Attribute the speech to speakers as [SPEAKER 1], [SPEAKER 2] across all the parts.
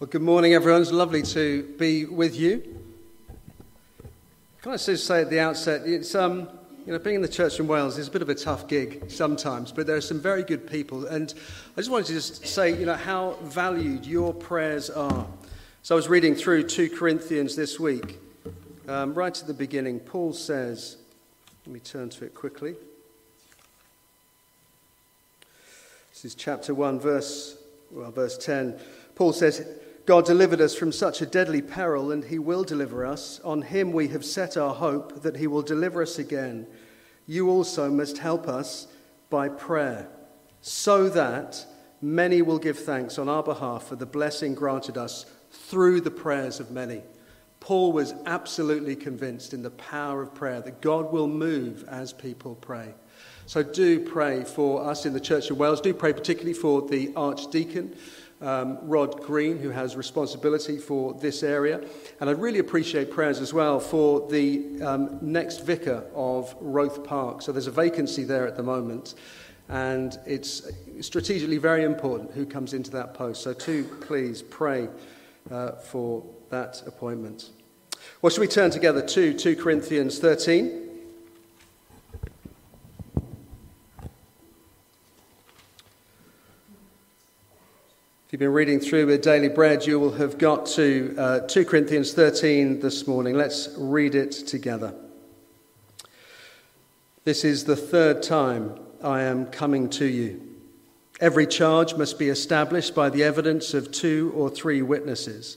[SPEAKER 1] Well, good morning, everyone. It's lovely to be with you. Can I just say at the outset, it's, um, you know, being in the church in Wales is a bit of a tough gig sometimes, but there are some very good people. And I just wanted to just say, you know, how valued your prayers are. So I was reading through 2 Corinthians this week. Um, right at the beginning, Paul says, let me turn to it quickly. This is chapter 1, verse, well, verse 10. Paul says, God delivered us from such a deadly peril, and he will deliver us. On him we have set our hope that he will deliver us again. You also must help us by prayer, so that many will give thanks on our behalf for the blessing granted us through the prayers of many. Paul was absolutely convinced in the power of prayer that God will move as people pray. So do pray for us in the Church of Wales. Do pray particularly for the Archdeacon um, Rod Green, who has responsibility for this area. And I'd really appreciate prayers as well for the um, next vicar of Roath Park. So there's a vacancy there at the moment, and it's strategically very important who comes into that post. So, too, please pray uh, for that appointment. Well, should we turn together to 2 Corinthians 13? If you've been reading through with Daily Bread, you will have got to uh, 2 Corinthians 13 this morning. Let's read it together. This is the third time I am coming to you. Every charge must be established by the evidence of two or three witnesses.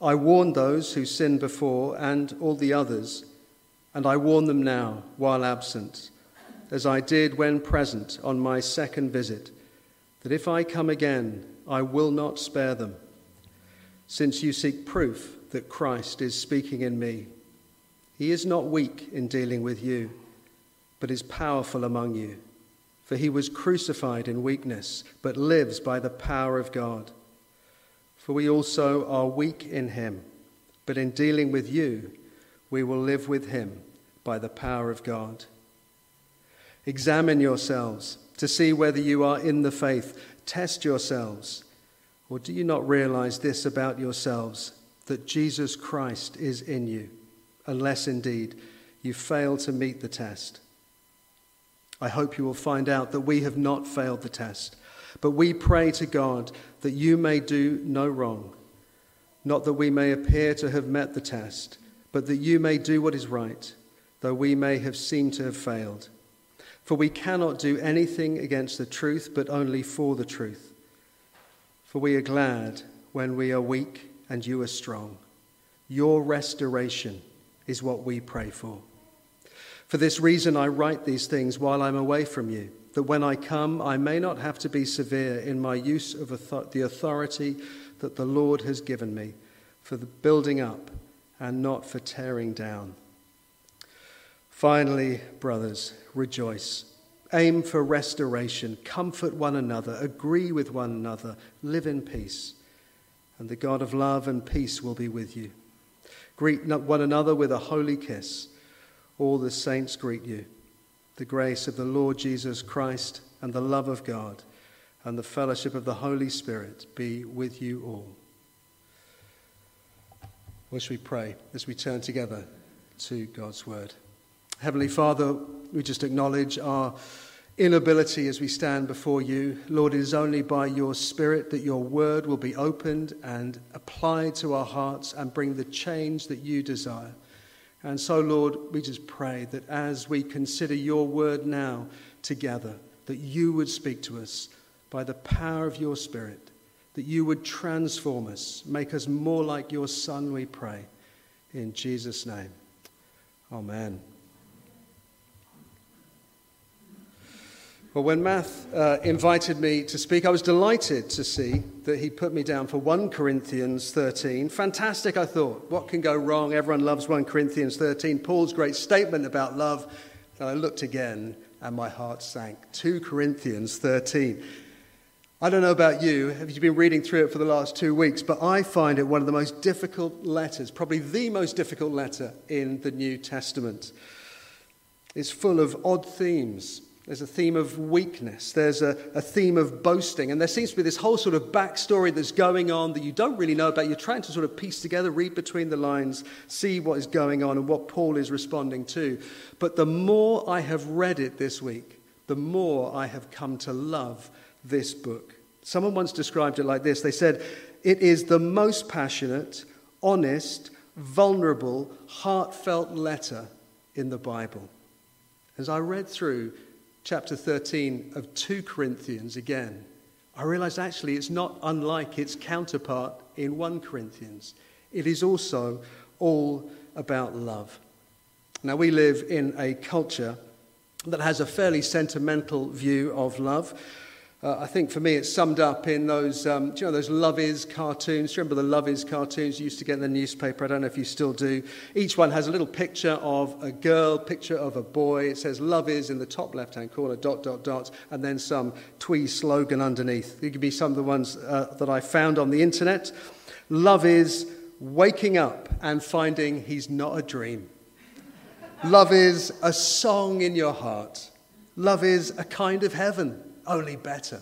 [SPEAKER 1] I warned those who sinned before and all the others, and I warn them now while absent, as I did when present on my second visit, that if I come again, I will not spare them, since you seek proof that Christ is speaking in me. He is not weak in dealing with you, but is powerful among you. For he was crucified in weakness, but lives by the power of God. For we also are weak in him, but in dealing with you, we will live with him by the power of God. Examine yourselves to see whether you are in the faith. Test yourselves. Or do you not realize this about yourselves, that Jesus Christ is in you, unless indeed you fail to meet the test? I hope you will find out that we have not failed the test, but we pray to God that you may do no wrong, not that we may appear to have met the test, but that you may do what is right, though we may have seemed to have failed. For we cannot do anything against the truth, but only for the truth. For we are glad when we are weak and you are strong. Your restoration is what we pray for. For this reason, I write these things while I'm away from you, that when I come, I may not have to be severe in my use of the authority that the Lord has given me for the building up and not for tearing down. Finally, brothers, rejoice. Aim for restoration. Comfort one another. Agree with one another. Live in peace. And the God of love and peace will be with you. Greet one another with a holy kiss. All the saints greet you. The grace of the Lord Jesus Christ and the love of God and the fellowship of the Holy Spirit be with you all. What shall we pray as we turn together to God's word? Heavenly Father, we just acknowledge our inability as we stand before you. Lord, it is only by your Spirit that your word will be opened and applied to our hearts and bring the change that you desire. And so, Lord, we just pray that as we consider your word now together, that you would speak to us by the power of your Spirit, that you would transform us, make us more like your Son, we pray. In Jesus' name. Amen. Well, when Math uh, invited me to speak, I was delighted to see that he put me down for 1 Corinthians 13. Fantastic, I thought. What can go wrong? Everyone loves 1 Corinthians 13. Paul's great statement about love. And I looked again and my heart sank. 2 Corinthians 13. I don't know about you, have you been reading through it for the last two weeks, but I find it one of the most difficult letters, probably the most difficult letter in the New Testament. It's full of odd themes There's a theme of weakness. There's a, a, theme of boasting. And there seems to be this whole sort of backstory that's going on that you don't really know about. You're trying to sort of piece together, read between the lines, see what is going on and what Paul is responding to. But the more I have read it this week, the more I have come to love this book. Someone once described it like this they said, It is the most passionate, honest, vulnerable, heartfelt letter in the Bible. As I read through chapter 13 of 2 Corinthians again, I realized actually it's not unlike its counterpart in 1 Corinthians. It is also all about love. Now, we live in a culture that has a fairly sentimental view of love. Uh, I think for me it's summed up in those, um, do you know, those Love Is cartoons? Do you remember the Love Is cartoons you used to get in the newspaper? I don't know if you still do. Each one has a little picture of a girl, picture of a boy. It says Love Is in the top left hand corner, dot, dot, dot, and then some twee slogan underneath. These could be some of the ones uh, that I found on the internet. Love is waking up and finding he's not a dream. Love is a song in your heart. Love is a kind of heaven only better.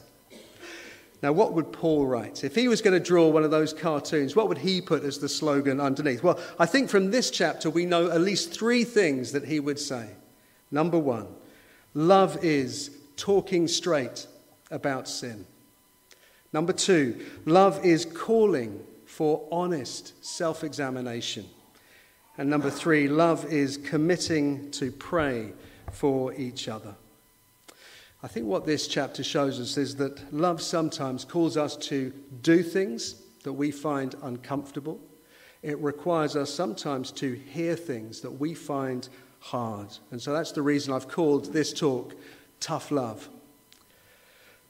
[SPEAKER 1] Now, what would Paul write? If he was going to draw one of those cartoons, what would he put as the slogan underneath? Well, I think from this chapter we know at least three things that he would say. Number one, love is talking straight about sin. Number two, love is calling for honest self examination. And number three, love is committing to pray for each other. I think what this chapter shows us is that love sometimes calls us to do things that we find uncomfortable. It requires us sometimes to hear things that we find hard. And so that's the reason I've called this talk Tough Love.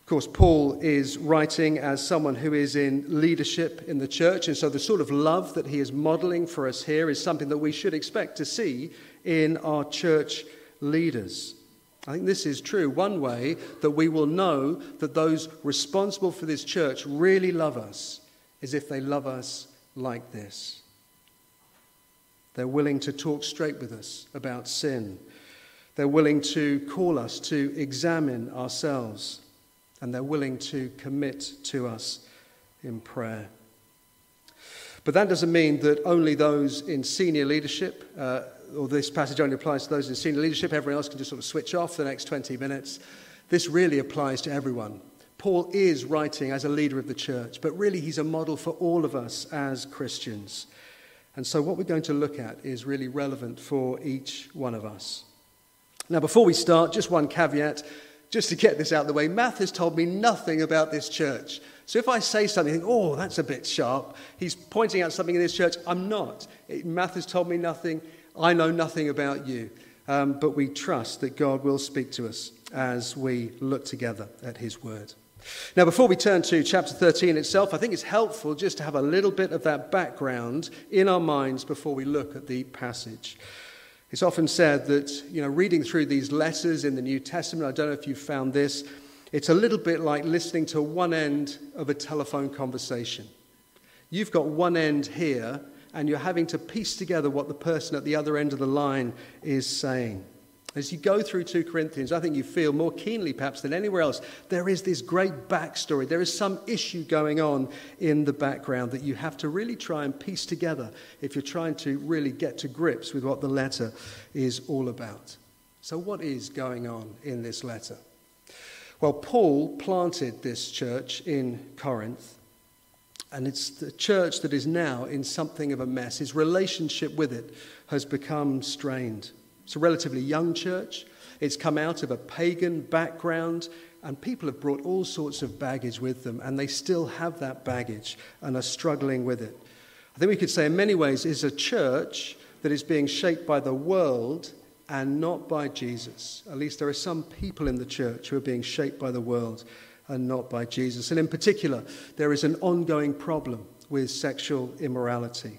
[SPEAKER 1] Of course, Paul is writing as someone who is in leadership in the church, and so the sort of love that he is modeling for us here is something that we should expect to see in our church leaders. I think this is true. One way that we will know that those responsible for this church really love us is if they love us like this. They're willing to talk straight with us about sin. They're willing to call us to examine ourselves. And they're willing to commit to us in prayer. But that doesn't mean that only those in senior leadership uh, or this passage only applies to those in senior leadership. Everyone else can just sort of switch off for the next 20 minutes. This really applies to everyone. Paul is writing as a leader of the church, but really he's a model for all of us as Christians. And so, what we're going to look at is really relevant for each one of us. Now, before we start, just one caveat, just to get this out of the way. Matt has told me nothing about this church. So if I say something, oh, that's a bit sharp, he's pointing out something in this church, I'm not. Matt has told me nothing. I know nothing about you, um, but we trust that God will speak to us as we look together at his word. Now, before we turn to chapter 13 itself, I think it's helpful just to have a little bit of that background in our minds before we look at the passage. It's often said that, you know, reading through these letters in the New Testament, I don't know if you've found this, it's a little bit like listening to one end of a telephone conversation. You've got one end here, and you're having to piece together what the person at the other end of the line is saying. As you go through 2 Corinthians, I think you feel more keenly, perhaps, than anywhere else, there is this great backstory. There is some issue going on in the background that you have to really try and piece together if you're trying to really get to grips with what the letter is all about. So, what is going on in this letter? Well, Paul planted this church in Corinth and it's the church that is now in something of a mess. His relationship with it has become strained. It's a relatively young church. It's come out of a pagan background, and people have brought all sorts of baggage with them, and they still have that baggage and are struggling with it. I think we could say, in many ways, is a church that is being shaped by the world and not by Jesus. At least there are some people in the church who are being shaped by the world and not by Jesus. And in particular, there is an ongoing problem with sexual immorality.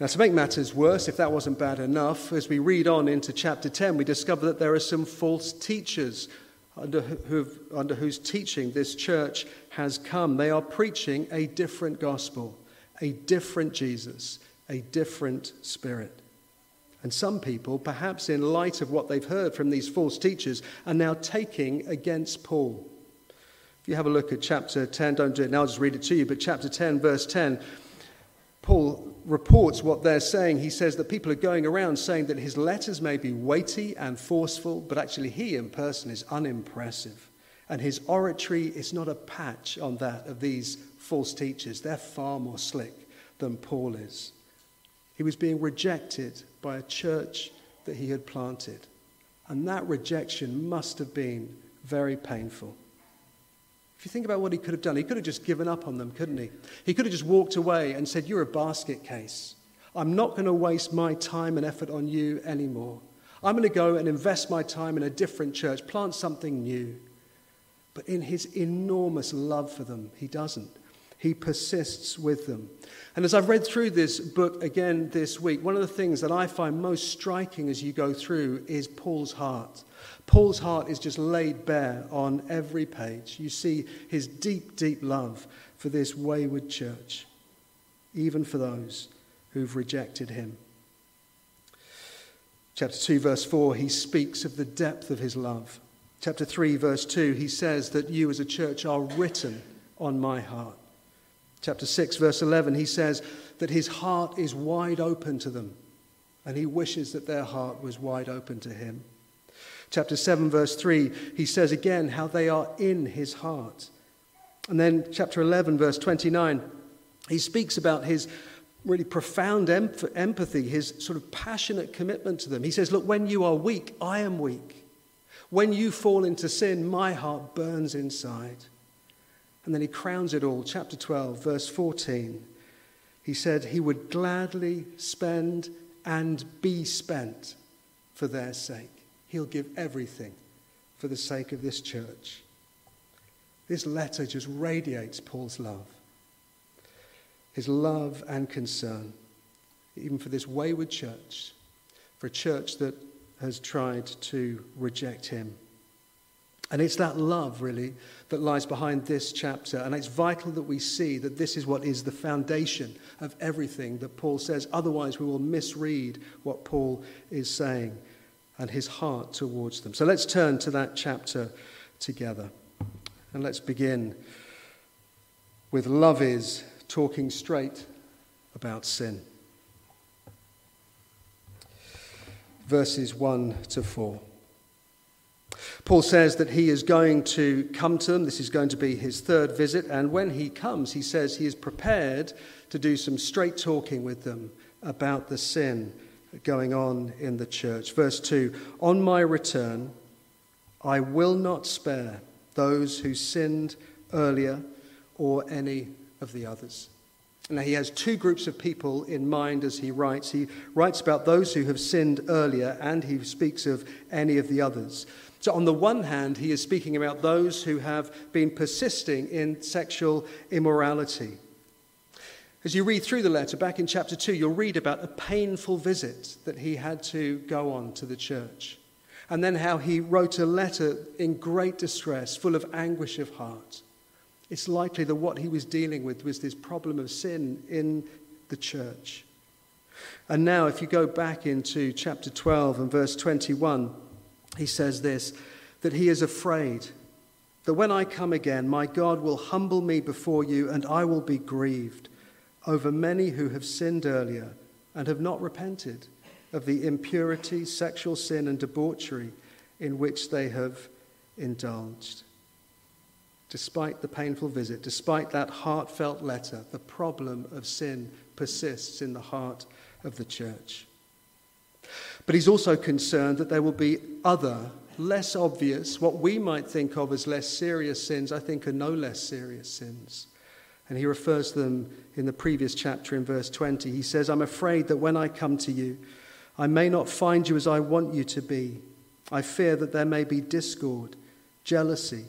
[SPEAKER 1] Now, to make matters worse, if that wasn't bad enough, as we read on into chapter 10, we discover that there are some false teachers under, who, under whose teaching this church has come. They are preaching a different gospel, a different Jesus, a different spirit. And some people, perhaps in light of what they've heard from these false teachers, are now taking against Paul. If you have a look at chapter 10, don't do it now, I'll just read it to you, but chapter 10, verse 10, Paul reports what they're saying. He says that people are going around saying that his letters may be weighty and forceful, but actually he in person is unimpressive. And his oratory is not a patch on that of these false teachers. They're far more slick than Paul is. He was being rejected by a church that he had planted. And that rejection must have been very painful. If you think about what he could have done, he could have just given up on them, couldn't he? He could have just walked away and said, You're a basket case. I'm not going to waste my time and effort on you anymore. I'm going to go and invest my time in a different church, plant something new. But in his enormous love for them, he doesn't. He persists with them. And as I've read through this book again this week, one of the things that I find most striking as you go through is Paul's heart. Paul's heart is just laid bare on every page. You see his deep, deep love for this wayward church, even for those who've rejected him. Chapter 2, verse 4, he speaks of the depth of his love. Chapter 3, verse 2, he says that you as a church are written on my heart. Chapter 6, verse 11, he says that his heart is wide open to them, and he wishes that their heart was wide open to him. Chapter 7, verse 3, he says again how they are in his heart. And then, chapter 11, verse 29, he speaks about his really profound empathy, his sort of passionate commitment to them. He says, Look, when you are weak, I am weak. When you fall into sin, my heart burns inside. And then he crowns it all. Chapter 12, verse 14. He said he would gladly spend and be spent for their sake. He'll give everything for the sake of this church. This letter just radiates Paul's love. His love and concern, even for this wayward church, for a church that has tried to reject him. And it's that love, really, that lies behind this chapter. And it's vital that we see that this is what is the foundation of everything that Paul says. Otherwise, we will misread what Paul is saying and his heart towards them. So let's turn to that chapter together. And let's begin with love is talking straight about sin. Verses 1 to 4. Paul says that he is going to come to them. This is going to be his third visit. And when he comes, he says he is prepared to do some straight talking with them about the sin going on in the church. Verse 2 On my return, I will not spare those who sinned earlier or any of the others. Now, he has two groups of people in mind as he writes. He writes about those who have sinned earlier, and he speaks of any of the others. So, on the one hand, he is speaking about those who have been persisting in sexual immorality. As you read through the letter, back in chapter 2, you'll read about a painful visit that he had to go on to the church. And then how he wrote a letter in great distress, full of anguish of heart. It's likely that what he was dealing with was this problem of sin in the church. And now, if you go back into chapter 12 and verse 21, he says this that he is afraid that when I come again, my God will humble me before you, and I will be grieved over many who have sinned earlier and have not repented of the impurity, sexual sin, and debauchery in which they have indulged. Despite the painful visit, despite that heartfelt letter, the problem of sin persists in the heart of the church. But he's also concerned that there will be other, less obvious, what we might think of as less serious sins, I think are no less serious sins. And he refers to them in the previous chapter in verse 20. He says, I'm afraid that when I come to you, I may not find you as I want you to be. I fear that there may be discord, jealousy,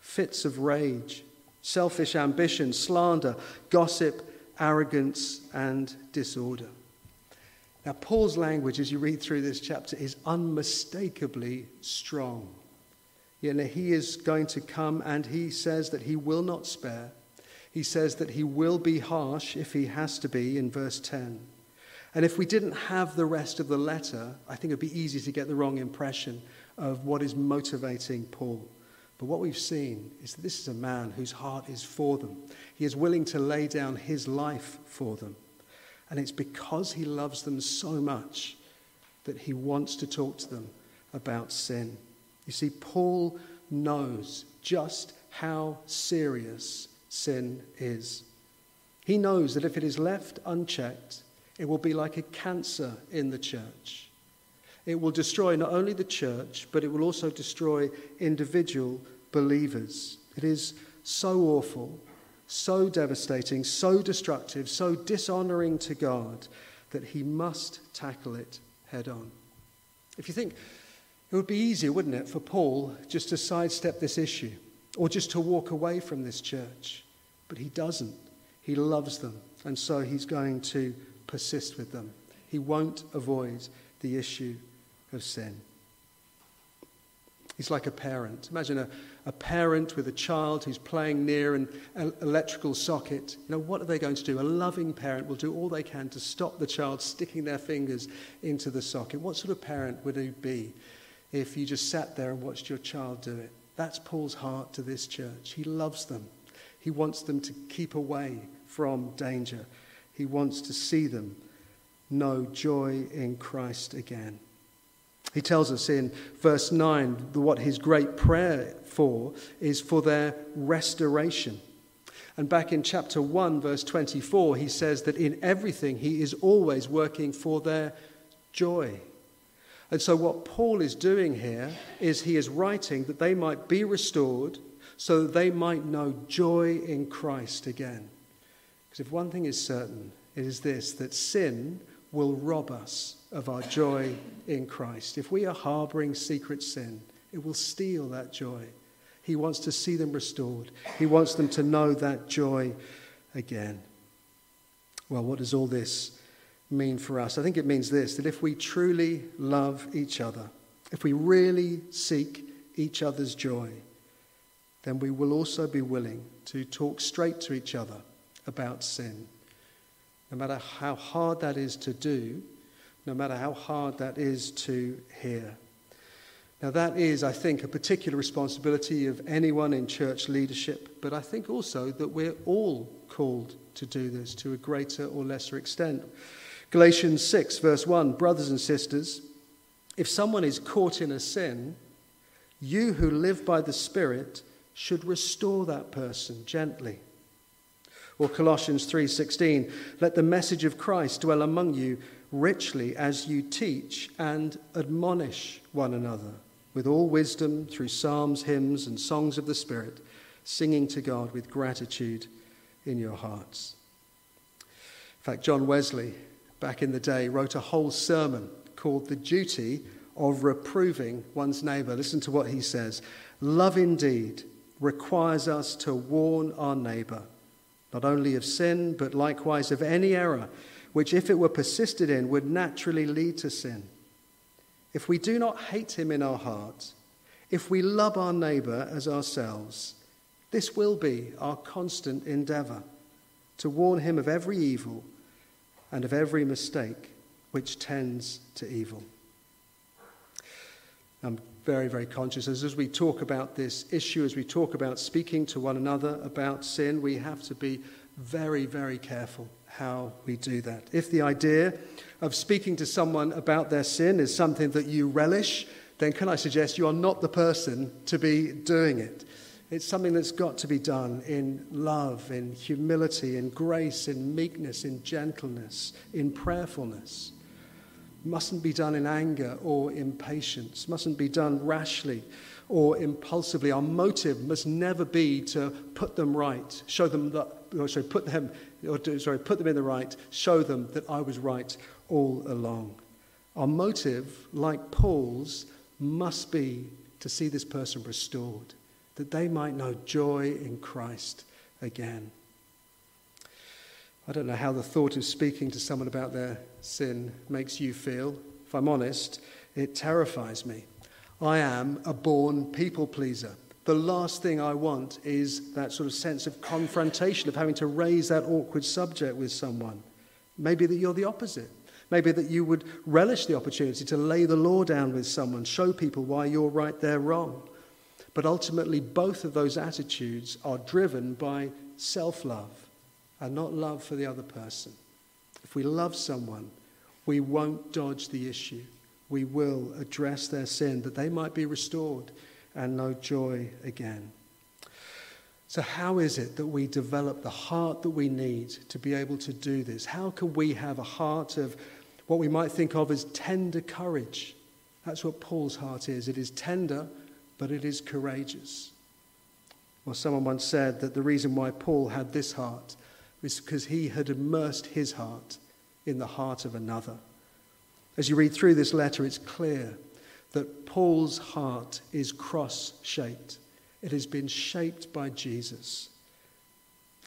[SPEAKER 1] fits of rage, selfish ambition, slander, gossip, arrogance, and disorder. Now, Paul's language, as you read through this chapter, is unmistakably strong. You know, he is going to come and he says that he will not spare. He says that he will be harsh if he has to be in verse 10. And if we didn't have the rest of the letter, I think it'd be easy to get the wrong impression of what is motivating Paul. But what we've seen is that this is a man whose heart is for them. He is willing to lay down his life for them. And it's because he loves them so much that he wants to talk to them about sin. You see, Paul knows just how serious sin is. He knows that if it is left unchecked, it will be like a cancer in the church. It will destroy not only the church, but it will also destroy individual believers. It is so awful, so devastating, so destructive, so dishonoring to God that he must tackle it head on. If you think it would be easier, wouldn't it, for Paul just to sidestep this issue or just to walk away from this church? But he doesn't. He loves them, and so he's going to persist with them. He won't avoid the issue of sin. He's like a parent. Imagine a, a parent with a child who's playing near an electrical socket. You know, what are they going to do? A loving parent will do all they can to stop the child sticking their fingers into the socket. What sort of parent would he be if you just sat there and watched your child do it? That's Paul's heart to this church. He loves them. He wants them to keep away from danger. He wants to see them know joy in Christ again. He tells us in verse 9 what his great prayer for is for their restoration. And back in chapter 1, verse 24, he says that in everything he is always working for their joy. And so, what Paul is doing here is he is writing that they might be restored so that they might know joy in Christ again. Because if one thing is certain, it is this that sin will rob us of our joy in Christ. If we are harboring secret sin, it will steal that joy. He wants to see them restored, He wants them to know that joy again. Well, what does all this mean for us? I think it means this that if we truly love each other, if we really seek each other's joy, then we will also be willing to talk straight to each other about sin. No matter how hard that is to do, no matter how hard that is to hear. Now, that is, I think, a particular responsibility of anyone in church leadership, but I think also that we're all called to do this to a greater or lesser extent. Galatians 6, verse 1 Brothers and sisters, if someone is caught in a sin, you who live by the Spirit should restore that person gently. Or Colossians 3:16, let the message of Christ dwell among you richly as you teach and admonish one another with all wisdom through psalms, hymns, and songs of the Spirit, singing to God with gratitude in your hearts. In fact, John Wesley, back in the day, wrote a whole sermon called The Duty of Reproving One's Neighbour. Listen to what he says Love indeed requires us to warn our neighbour, not only of sin, but likewise of any error which, if it were persisted in, would naturally lead to sin. If we do not hate him in our heart, if we love our neighbour as ourselves, this will be our constant endeavour to warn him of every evil and of every mistake which tends to evil. I'm very, very conscious as, as we talk about this issue, as we talk about speaking to one another about sin, we have to be very, very careful how we do that. If the idea of speaking to someone about their sin is something that you relish, then can I suggest you are not the person to be doing it? It's something that's got to be done in love, in humility, in grace, in meekness, in gentleness, in prayerfulness. Mustn't be done in anger or impatience, mustn't be done rashly or impulsively. Our motive must never be to put them right, show them that, or sorry, put them or to, sorry, put them in the right, show them that I was right all along. Our motive, like Paul's, must be to see this person restored, that they might know joy in Christ again. I don't know how the thought of speaking to someone about their sin makes you feel. If I'm honest, it terrifies me. I am a born people pleaser the last thing I want is that sort of sense of confrontation, of having to raise that awkward subject with someone. Maybe that you're the opposite. Maybe that you would relish the opportunity to lay the law down with someone, show people why you're right, they're wrong. But ultimately, both of those attitudes are driven by self love and not love for the other person. If we love someone, we won't dodge the issue. We will address their sin that they might be restored and know joy again. So, how is it that we develop the heart that we need to be able to do this? How can we have a heart of what we might think of as tender courage? That's what Paul's heart is. It is tender, but it is courageous. Well, someone once said that the reason why Paul had this heart was because he had immersed his heart in the heart of another. As you read through this letter, it's clear that Paul's heart is cross shaped. It has been shaped by Jesus.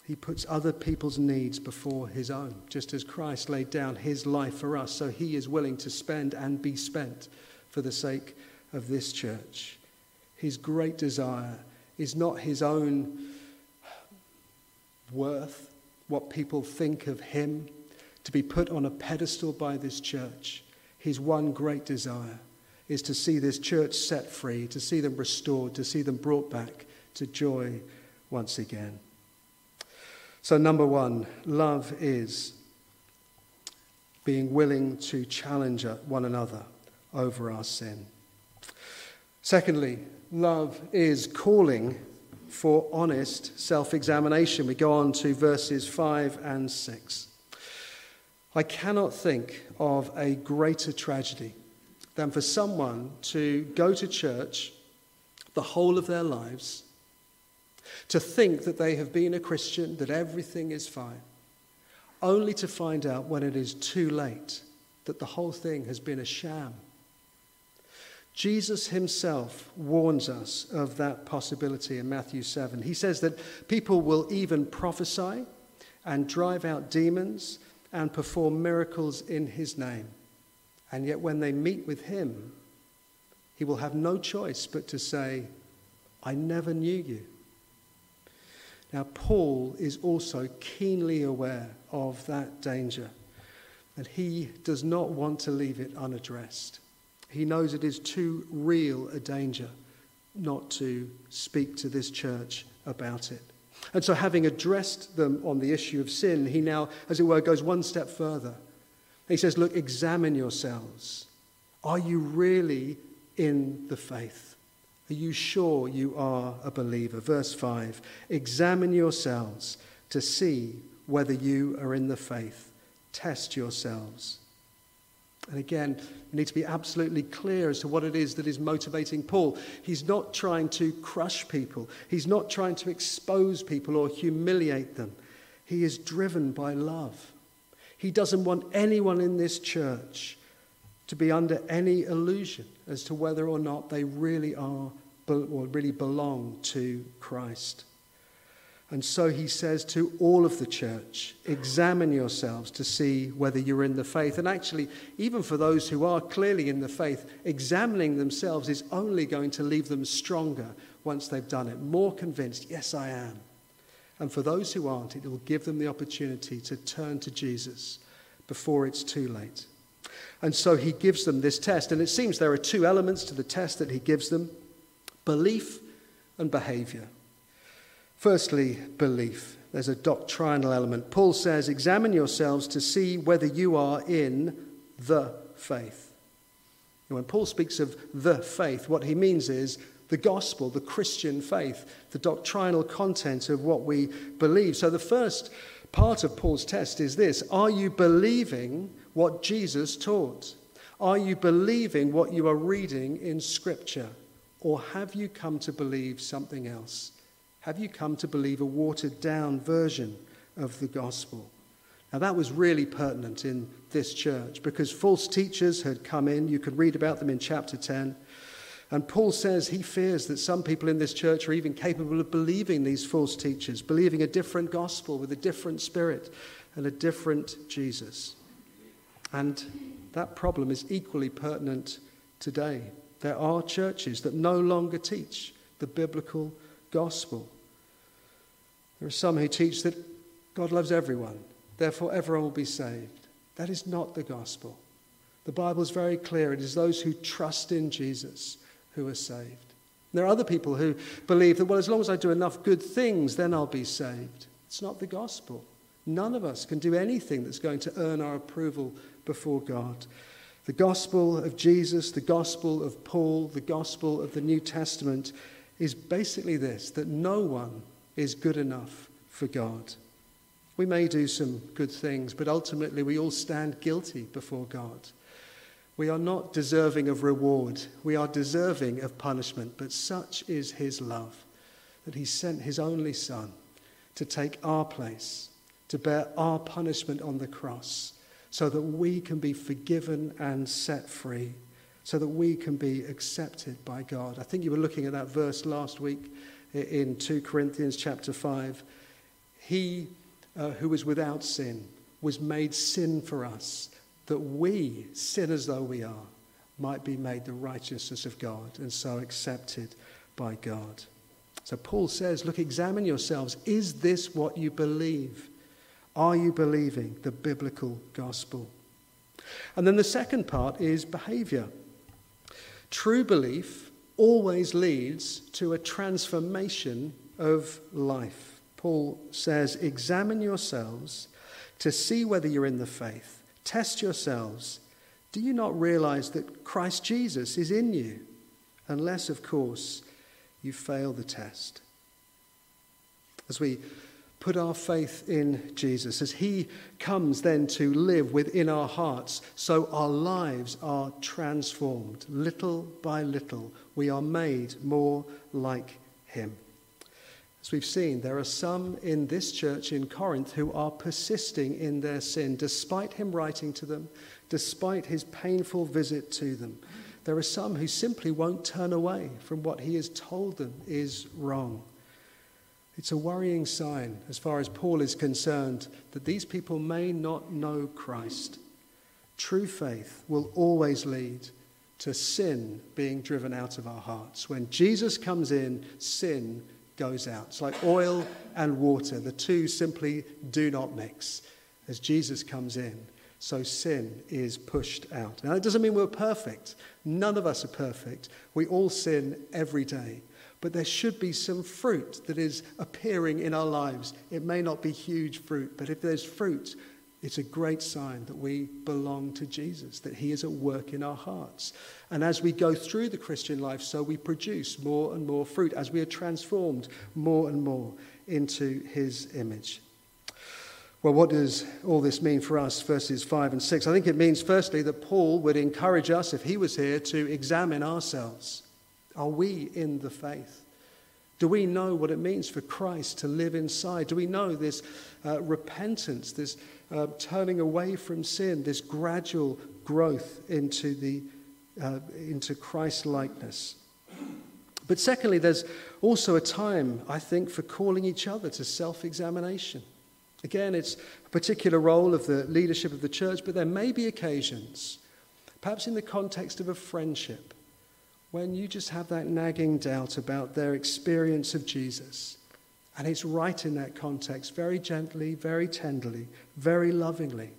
[SPEAKER 1] He puts other people's needs before his own, just as Christ laid down his life for us, so he is willing to spend and be spent for the sake of this church. His great desire is not his own worth, what people think of him, to be put on a pedestal by this church. His one great desire is to see this church set free, to see them restored, to see them brought back to joy once again. So, number one, love is being willing to challenge one another over our sin. Secondly, love is calling for honest self examination. We go on to verses 5 and 6. I cannot think of a greater tragedy than for someone to go to church the whole of their lives, to think that they have been a Christian, that everything is fine, only to find out when it is too late that the whole thing has been a sham Jesus himself warns us of that possibility in Matthew 7. He says that people will even prophesy and drive out demons and perform miracles in his name. And yet, when they meet with him, he will have no choice but to say, I never knew you. Now, Paul is also keenly aware of that danger, and he does not want to leave it unaddressed. He knows it is too real a danger not to speak to this church about it. And so, having addressed them on the issue of sin, he now, as it were, goes one step further. He says, Look, examine yourselves. Are you really in the faith? Are you sure you are a believer? Verse 5 Examine yourselves to see whether you are in the faith. Test yourselves. And again, we need to be absolutely clear as to what it is that is motivating Paul. He's not trying to crush people, he's not trying to expose people or humiliate them. He is driven by love. He doesn't want anyone in this church to be under any illusion as to whether or not they really are or really belong to Christ. And so he says to all of the church, examine yourselves to see whether you're in the faith. And actually, even for those who are clearly in the faith, examining themselves is only going to leave them stronger once they've done it, more convinced, yes, I am. And for those who aren't, it will give them the opportunity to turn to Jesus before it's too late. And so he gives them this test. And it seems there are two elements to the test that he gives them belief and behavior. Firstly, belief. There's a doctrinal element. Paul says, Examine yourselves to see whether you are in the faith. And when Paul speaks of the faith, what he means is the gospel, the Christian faith, the doctrinal content of what we believe. So the first part of Paul's test is this Are you believing what Jesus taught? Are you believing what you are reading in Scripture? Or have you come to believe something else? Have you come to believe a watered down version of the gospel? Now, that was really pertinent in this church because false teachers had come in. You can read about them in chapter 10. And Paul says he fears that some people in this church are even capable of believing these false teachers, believing a different gospel with a different spirit and a different Jesus. And that problem is equally pertinent today. There are churches that no longer teach the biblical gospel. There are some who teach that God loves everyone, therefore everyone will be saved. That is not the gospel. The Bible is very clear. It is those who trust in Jesus who are saved. There are other people who believe that, well, as long as I do enough good things, then I'll be saved. It's not the gospel. None of us can do anything that's going to earn our approval before God. The gospel of Jesus, the gospel of Paul, the gospel of the New Testament is basically this that no one is good enough for God. We may do some good things, but ultimately we all stand guilty before God. We are not deserving of reward. We are deserving of punishment, but such is his love that he sent his only Son to take our place, to bear our punishment on the cross, so that we can be forgiven and set free, so that we can be accepted by God. I think you were looking at that verse last week in 2 Corinthians chapter 5. He uh, who was without sin was made sin for us that we, sinners though we are, might be made the righteousness of God and so accepted by God. So Paul says, Look, examine yourselves. Is this what you believe? Are you believing the biblical gospel? And then the second part is behavior. True belief always leads to a transformation of life. Paul says, Examine yourselves to see whether you're in the faith. Test yourselves. Do you not realize that Christ Jesus is in you? Unless, of course, you fail the test. As we put our faith in Jesus, as He comes then to live within our hearts, so our lives are transformed. Little by little, we are made more like Him. As we've seen, there are some in this church in Corinth who are persisting in their sin, despite him writing to them, despite his painful visit to them. There are some who simply won't turn away from what he has told them is wrong. It's a worrying sign, as far as Paul is concerned, that these people may not know Christ. True faith will always lead to sin being driven out of our hearts. When Jesus comes in, sin goes out. It's like oil and water. The two simply do not mix. As Jesus comes in, so sin is pushed out. Now, it doesn't mean we're perfect. None of us are perfect. We all sin every day. But there should be some fruit that is appearing in our lives. It may not be huge fruit, but if there's fruit, it's a great sign that we belong to Jesus, that He is at work in our hearts. And as we go through the Christian life, so we produce more and more fruit, as we are transformed more and more into His image. Well, what does all this mean for us, verses 5 and 6? I think it means, firstly, that Paul would encourage us, if he was here, to examine ourselves. Are we in the faith? Do we know what it means for Christ to live inside? Do we know this uh, repentance, this uh, turning away from sin, this gradual growth into, the, uh, into Christ likeness? But secondly, there's also a time, I think, for calling each other to self examination. Again, it's a particular role of the leadership of the church, but there may be occasions, perhaps in the context of a friendship, when you just have that nagging doubt about their experience of Jesus. And it's right in that context, very gently, very tenderly, very lovingly,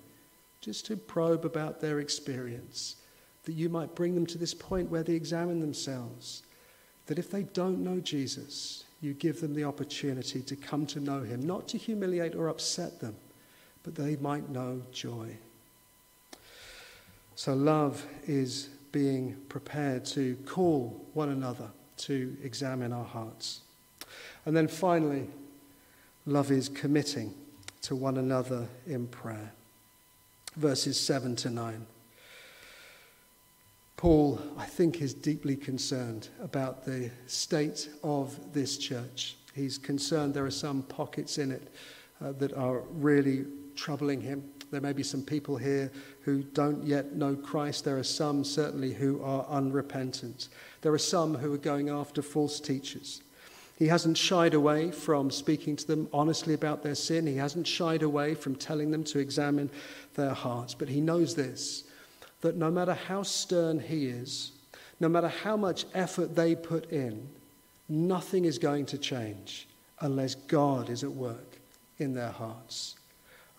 [SPEAKER 1] just to probe about their experience, that you might bring them to this point where they examine themselves. That if they don't know Jesus, you give them the opportunity to come to know him, not to humiliate or upset them, but they might know joy. So, love is being prepared to call one another to examine our hearts. And then finally, love is committing to one another in prayer. Verses 7 to 9. Paul, I think, is deeply concerned about the state of this church. He's concerned there are some pockets in it uh, that are really troubling him. There may be some people here who don't yet know Christ. There are some, certainly, who are unrepentant. There are some who are going after false teachers. He hasn't shied away from speaking to them honestly about their sin. He hasn't shied away from telling them to examine their hearts. But he knows this that no matter how stern he is, no matter how much effort they put in, nothing is going to change unless God is at work in their hearts.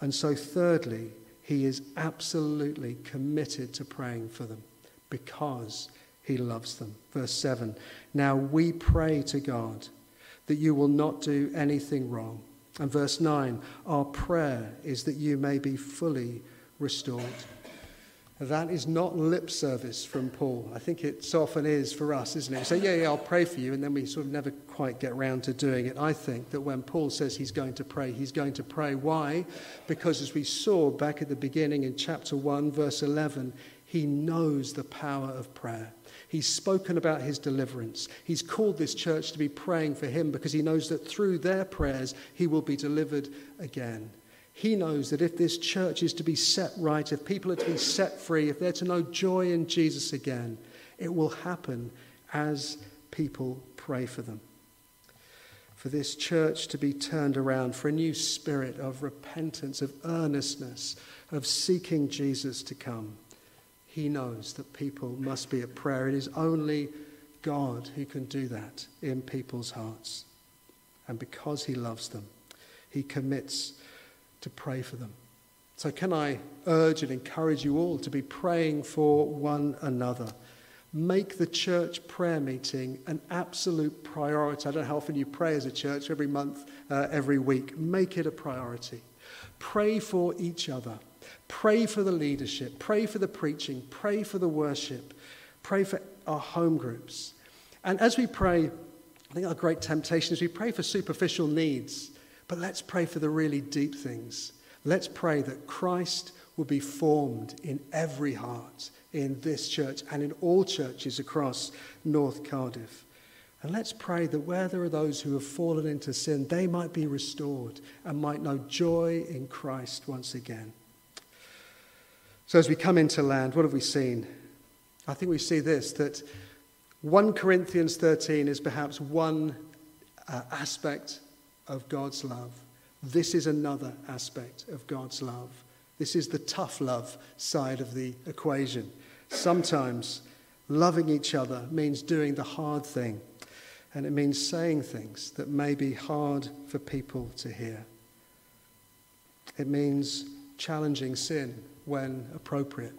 [SPEAKER 1] And so, thirdly, he is absolutely committed to praying for them because he loves them. Verse 7 Now we pray to God that you will not do anything wrong. And verse 9 Our prayer is that you may be fully restored. That is not lip service from Paul. I think it so often is for us, isn't it? We Say, yeah, yeah, I'll pray for you, and then we sort of never quite get round to doing it. I think that when Paul says he's going to pray, he's going to pray. Why? Because as we saw back at the beginning in chapter 1, verse 11, he knows the power of prayer. He's spoken about his deliverance. He's called this church to be praying for him because he knows that through their prayers he will be delivered again. He knows that if this church is to be set right, if people are to be set free, if they're to know joy in Jesus again, it will happen as people pray for them. For this church to be turned around, for a new spirit of repentance, of earnestness, of seeking Jesus to come. He knows that people must be at prayer. It is only God who can do that in people's hearts. And because He loves them, He commits to pray for them. So, can I urge and encourage you all to be praying for one another? Make the church prayer meeting an absolute priority. I don't know how often you pray as a church, every month, uh, every week. Make it a priority. Pray for each other. Pray for the leadership. Pray for the preaching. Pray for the worship. Pray for our home groups. And as we pray, I think our great temptation is we pray for superficial needs. But let's pray for the really deep things. Let's pray that Christ will be formed in every heart in this church and in all churches across North Cardiff. And let's pray that where there are those who have fallen into sin, they might be restored and might know joy in Christ once again. So, as we come into land, what have we seen? I think we see this that 1 Corinthians 13 is perhaps one uh, aspect of God's love. This is another aspect of God's love. This is the tough love side of the equation. Sometimes loving each other means doing the hard thing, and it means saying things that may be hard for people to hear. It means challenging sin when appropriate.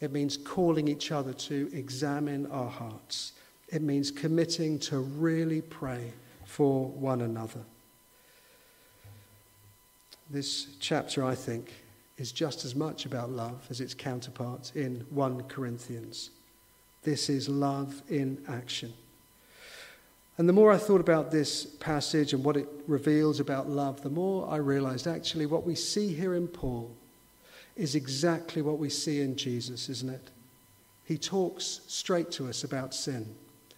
[SPEAKER 1] It means calling each other to examine our hearts. It means committing to really pray for one another. This chapter, I think, is just as much about love as its counterpart in 1 Corinthians. This is love in action. And the more I thought about this passage and what it reveals about love, the more I realized actually what we see here in Paul is exactly what we see in Jesus, isn't it? He talks straight to us about sin.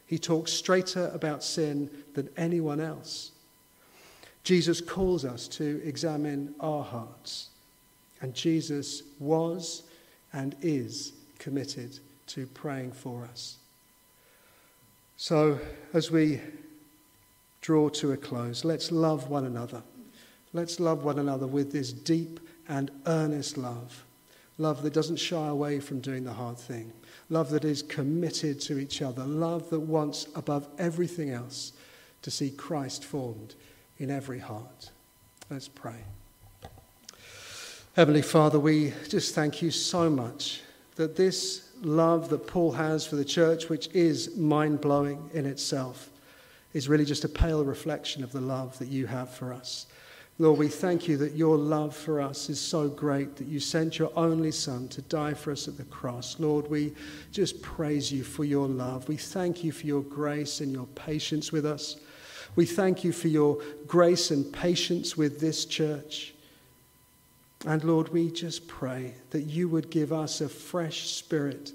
[SPEAKER 1] He talks straighter about sin than anyone else. Jesus calls us to examine our hearts. And Jesus was and is committed to praying for us. So, as we draw to a close, let's love one another. Let's love one another with this deep and earnest love. Love that doesn't shy away from doing the hard thing. Love that is committed to each other. Love that wants, above everything else, to see Christ formed in every heart. Let's pray. Heavenly Father, we just thank you so much that this love that Paul has for the church, which is mind blowing in itself, is really just a pale reflection of the love that you have for us. Lord, we thank you that your love for us is so great that you sent your only Son to die for us at the cross. Lord, we just praise you for your love. We thank you for your grace and your patience with us. We thank you for your grace and patience with this church. And Lord, we just pray that you would give us a fresh spirit,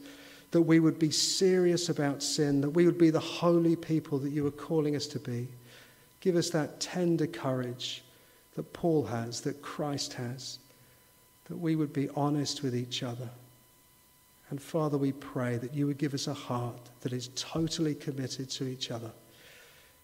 [SPEAKER 1] that we would be serious about sin, that we would be the holy people that you are calling us to be. Give us that tender courage that Paul has, that Christ has, that we would be honest with each other. And Father, we pray that you would give us a heart that is totally committed to each other.